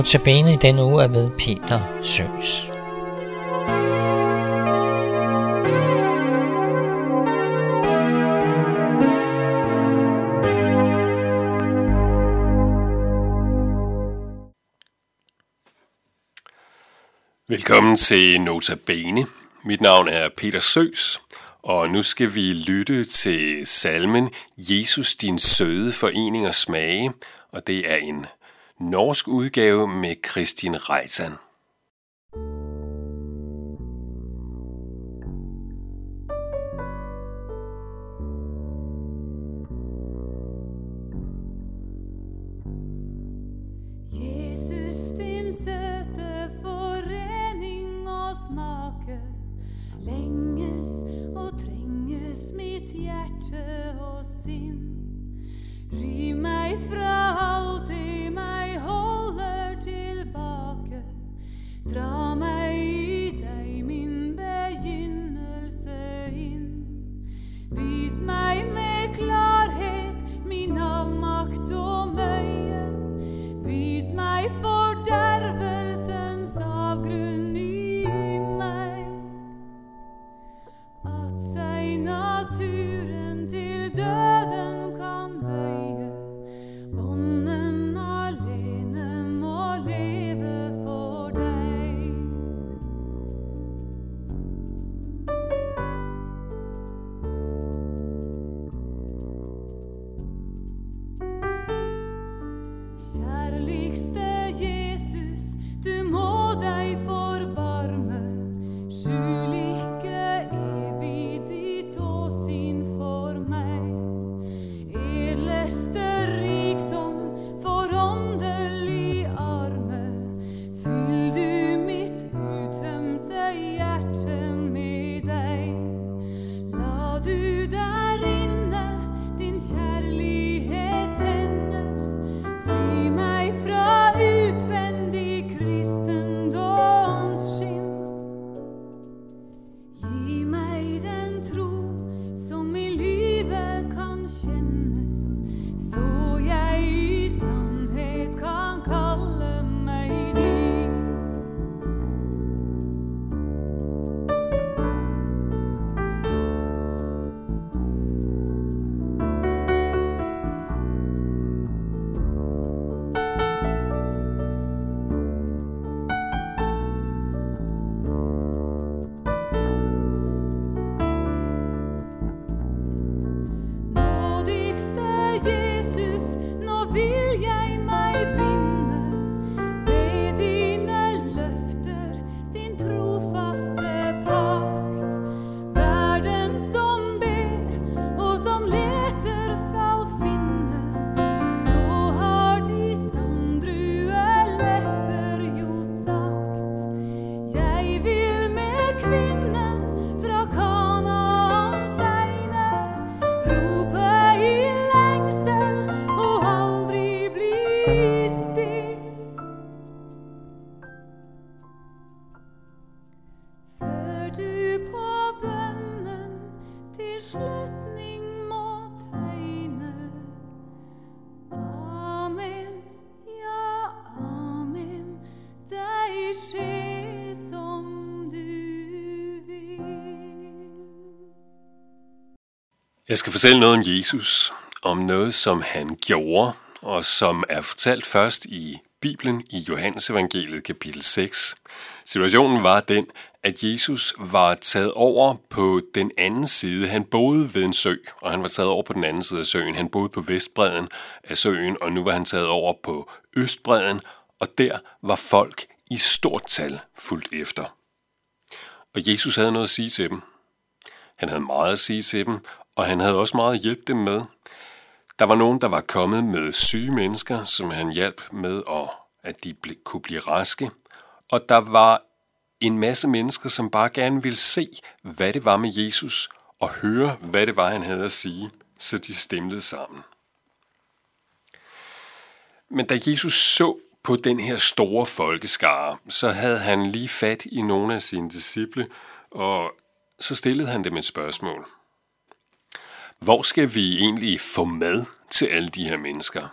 Notabene i denne uge er ved Peter Søs. Velkommen til Notabene. Mit navn er Peter Søs, og nu skal vi lytte til salmen Jesus din søde forening og smage, og det er en norsk udgave med Kristin Reitan. Slutning må tegne. Amen, ja, amen, dig skje som du vil. Jeg skal fortælle noget om Jesus, om noget, som han gjorde, og som er fortalt først i Bibelen i Johannes evangeliet kapitel 6. Situationen var den, at Jesus var taget over på den anden side. Han boede ved en sø, og han var taget over på den anden side af søen. Han boede på vestbredden af søen, og nu var han taget over på østbredden, og der var folk i stort tal fuldt efter. Og Jesus havde noget at sige til dem. Han havde meget at sige til dem, og han havde også meget at hjælpe dem med. Der var nogen, der var kommet med syge mennesker, som han hjalp med, at, at de kunne blive raske. Og der var en masse mennesker, som bare gerne ville se, hvad det var med Jesus, og høre, hvad det var, han havde at sige, så de stemlede sammen. Men da Jesus så på den her store folkeskare, så havde han lige fat i nogle af sine disciple, og så stillede han dem et spørgsmål. Hvor skal vi egentlig få mad til alle de her mennesker?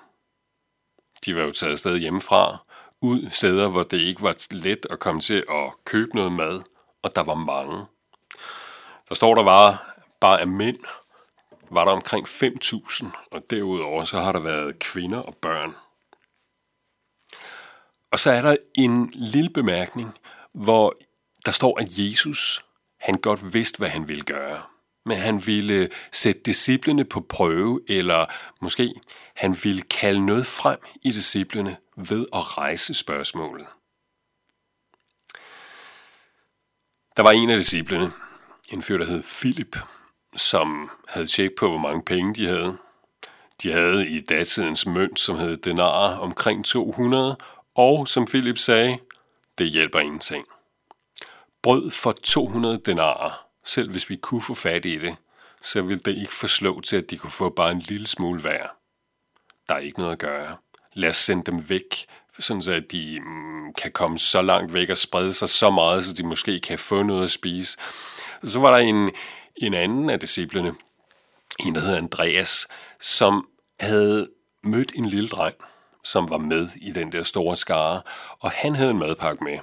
De var jo taget afsted hjemmefra, ud steder, hvor det ikke var let at komme til at købe noget mad, og der var mange. Der står der var bare af mænd, var der omkring 5.000, og derudover så har der været kvinder og børn. Og så er der en lille bemærkning, hvor der står, at Jesus, han godt vidste, hvad han ville gøre. Men han ville sætte disciplene på prøve, eller måske han ville kalde noget frem i disciplene ved at rejse spørgsmålet. Der var en af disciplene, en fyr, der hed Philip, som havde tjek på, hvor mange penge de havde. De havde i datidens mønt, som hed denarer, omkring 200, og som Philip sagde, det hjælper ingenting. Brød for 200 denarer, selv hvis vi kunne få fat i det, så ville det ikke forslå til, at de kunne få bare en lille smule hver. Der er ikke noget at gøre. Lad os sende dem væk, sådan så at de mm, kan komme så langt væk og sprede sig så meget, så de måske kan få noget at spise. Så var der en, en anden af disciplene, en der hedder Andreas, som havde mødt en lille dreng, som var med i den der store skare, og han havde en madpakke med.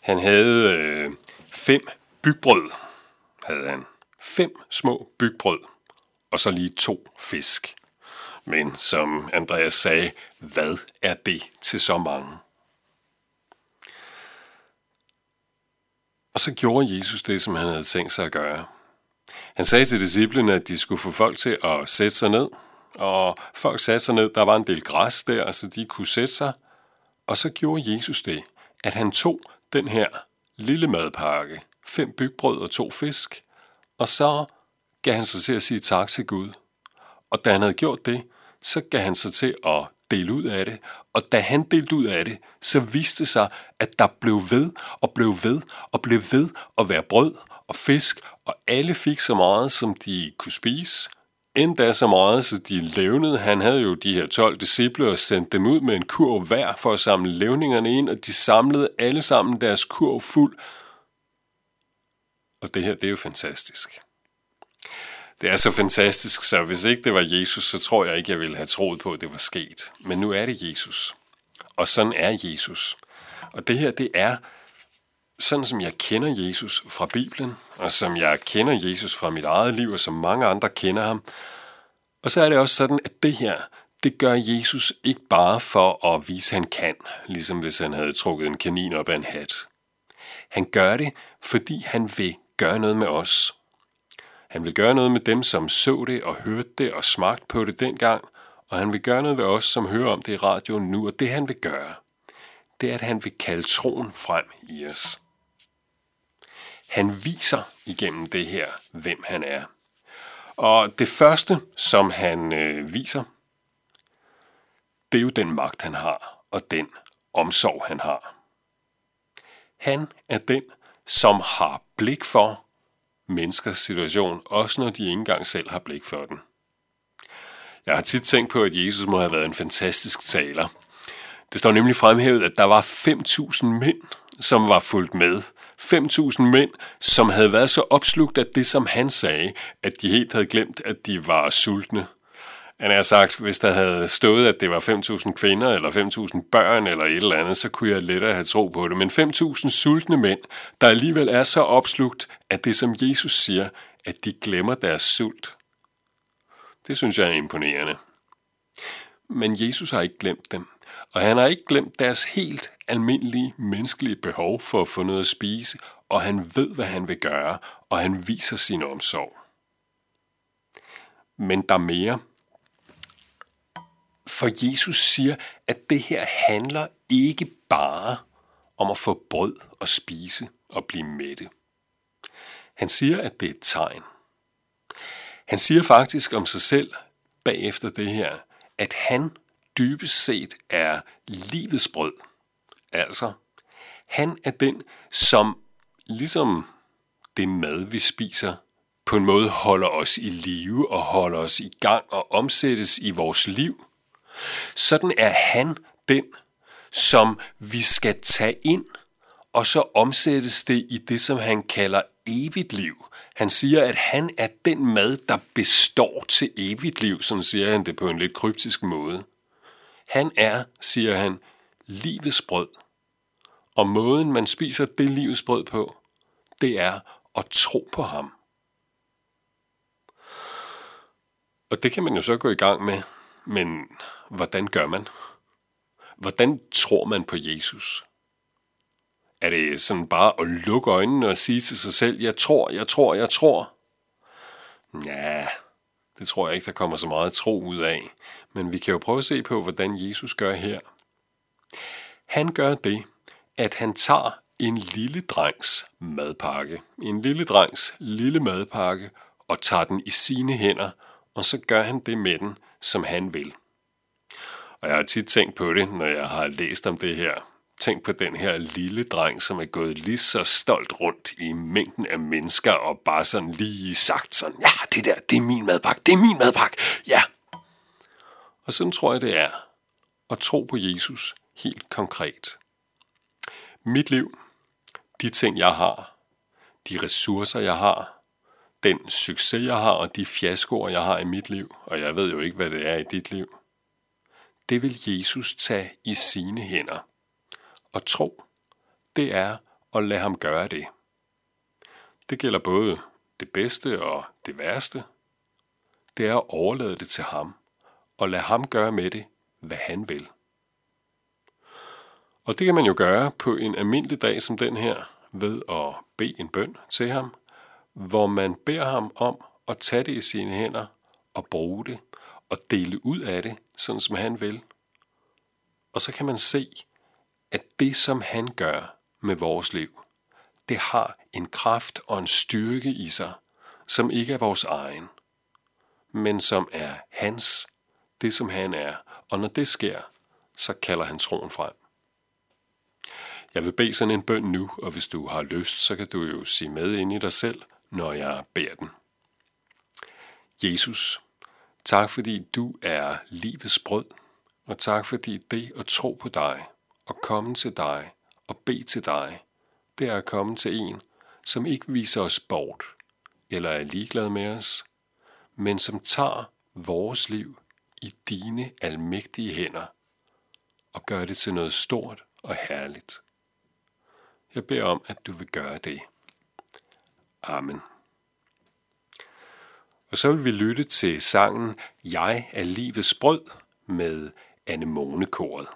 Han havde øh, fem bygbrød, havde han. Fem små bygbrød, og så lige to fisk. Men som Andreas sagde, hvad er det til så mange? Og så gjorde Jesus det, som han havde tænkt sig at gøre. Han sagde til disciplene, at de skulle få folk til at sætte sig ned, og folk satte sig ned, der var en del græs der, så de kunne sætte sig. Og så gjorde Jesus det, at han tog den her lille madpakke, fem bygbrød og to fisk, og så gav han sig til at sige tak til Gud. Og da han havde gjort det, så gav han sig til at dele ud af det, og da han delte ud af det, så viste det sig, at der blev ved og blev ved og blev ved at være brød og fisk, og alle fik så meget, som de kunne spise. Endda så meget, så de levnede. Han havde jo de her 12 disciple og sendte dem ud med en kurv hver for at samle levningerne ind, og de samlede alle sammen deres kurv fuld. Og det her, det er jo fantastisk. Det er så fantastisk, så hvis ikke det var Jesus, så tror jeg ikke, jeg ville have troet på, at det var sket. Men nu er det Jesus. Og sådan er Jesus. Og det her, det er sådan som jeg kender Jesus fra Bibelen, og som jeg kender Jesus fra mit eget liv, og som mange andre kender ham. Og så er det også sådan, at det her, det gør Jesus ikke bare for at vise, at han kan, ligesom hvis han havde trukket en kanin op af en hat. Han gør det, fordi han vil gøre noget med os. Han vil gøre noget med dem, som så det og hørte det og smagte på det dengang, og han vil gøre noget ved os, som hører om det i radioen nu, og det han vil gøre, det er, at han vil kalde troen frem i os. Han viser igennem det her, hvem han er. Og det første, som han øh, viser, det er jo den magt, han har, og den omsorg, han har. Han er den, som har blik for menneskers situation, også når de ikke engang selv har blik for den. Jeg har tit tænkt på, at Jesus må have været en fantastisk taler. Det står nemlig fremhævet, at der var 5.000 mænd, som var fulgt med. 5.000 mænd, som havde været så opslugt af det, som han sagde, at de helt havde glemt, at de var sultne. Han har sagt, hvis der havde stået, at det var 5.000 kvinder eller 5.000 børn eller et eller andet, så kunne jeg lettere have tro på det. Men 5.000 sultne mænd, der alligevel er så opslugt af det, som Jesus siger, at de glemmer deres sult. Det synes jeg er imponerende. Men Jesus har ikke glemt dem, og han har ikke glemt deres helt almindelige menneskelige behov for at få noget at spise, og han ved, hvad han vil gøre, og han viser sin omsorg. Men der er mere. For Jesus siger, at det her handler ikke bare om at få brød og spise og blive mætte. Han siger, at det er et tegn. Han siger faktisk om sig selv bagefter det her, at han dybest set er livets brød. Altså, han er den, som ligesom det mad, vi spiser, på en måde holder os i live og holder os i gang og omsættes i vores liv. Sådan er han den, som vi skal tage ind, og så omsættes det i det, som han kalder evigt liv. Han siger, at han er den mad, der består til evigt liv, sådan siger han det på en lidt kryptisk måde. Han er, siger han, livets brød. Og måden, man spiser det livets brød på, det er at tro på ham. Og det kan man jo så gå i gang med, men hvordan gør man? Hvordan tror man på Jesus? Er det sådan bare at lukke øjnene og sige til sig selv, jeg tror, jeg tror, jeg tror? Ja, det tror jeg ikke, der kommer så meget tro ud af. Men vi kan jo prøve at se på, hvordan Jesus gør her. Han gør det, at han tager en lille drengs madpakke, en lille drengs lille madpakke, og tager den i sine hænder, og så gør han det med den, som han vil. Og jeg har tit tænkt på det, når jeg har læst om det her. Tænk på den her lille dreng, som er gået lige så stolt rundt i mængden af mennesker, og bare sådan lige sagt sådan, ja, det der, det er min madpakke, det er min madpakke, ja. Og sådan tror jeg, det er at tro på Jesus helt konkret. Mit liv, de ting, jeg har, de ressourcer, jeg har, den succes, jeg har, og de fiaskoer, jeg har i mit liv, og jeg ved jo ikke, hvad det er i dit liv, det vil Jesus tage i sine hænder. Og tro, det er at lade ham gøre det. Det gælder både det bedste og det værste. Det er at overlade det til ham, og lade ham gøre med det, hvad han vil. Og det kan man jo gøre på en almindelig dag som den her, ved at bede en bøn til ham, hvor man beder ham om at tage det i sine hænder og bruge det og dele ud af det, sådan som han vil. Og så kan man se, at det, som han gør med vores liv, det har en kraft og en styrke i sig, som ikke er vores egen, men som er hans, det som han er. Og når det sker, så kalder han troen frem. Jeg vil bede sådan en bøn nu, og hvis du har lyst, så kan du jo sige med ind i dig selv, når jeg beder den. Jesus, tak fordi du er livets brød, og tak fordi det at tro på dig, og komme til dig, og bede til dig, det er at komme til en, som ikke viser os bort, eller er ligeglad med os, men som tager vores liv i dine almægtige hænder, og gør det til noget stort og herligt. Jeg beder om, at du vil gøre det. Amen. Og så vil vi lytte til sangen Jeg er livets brød med Anemone koret.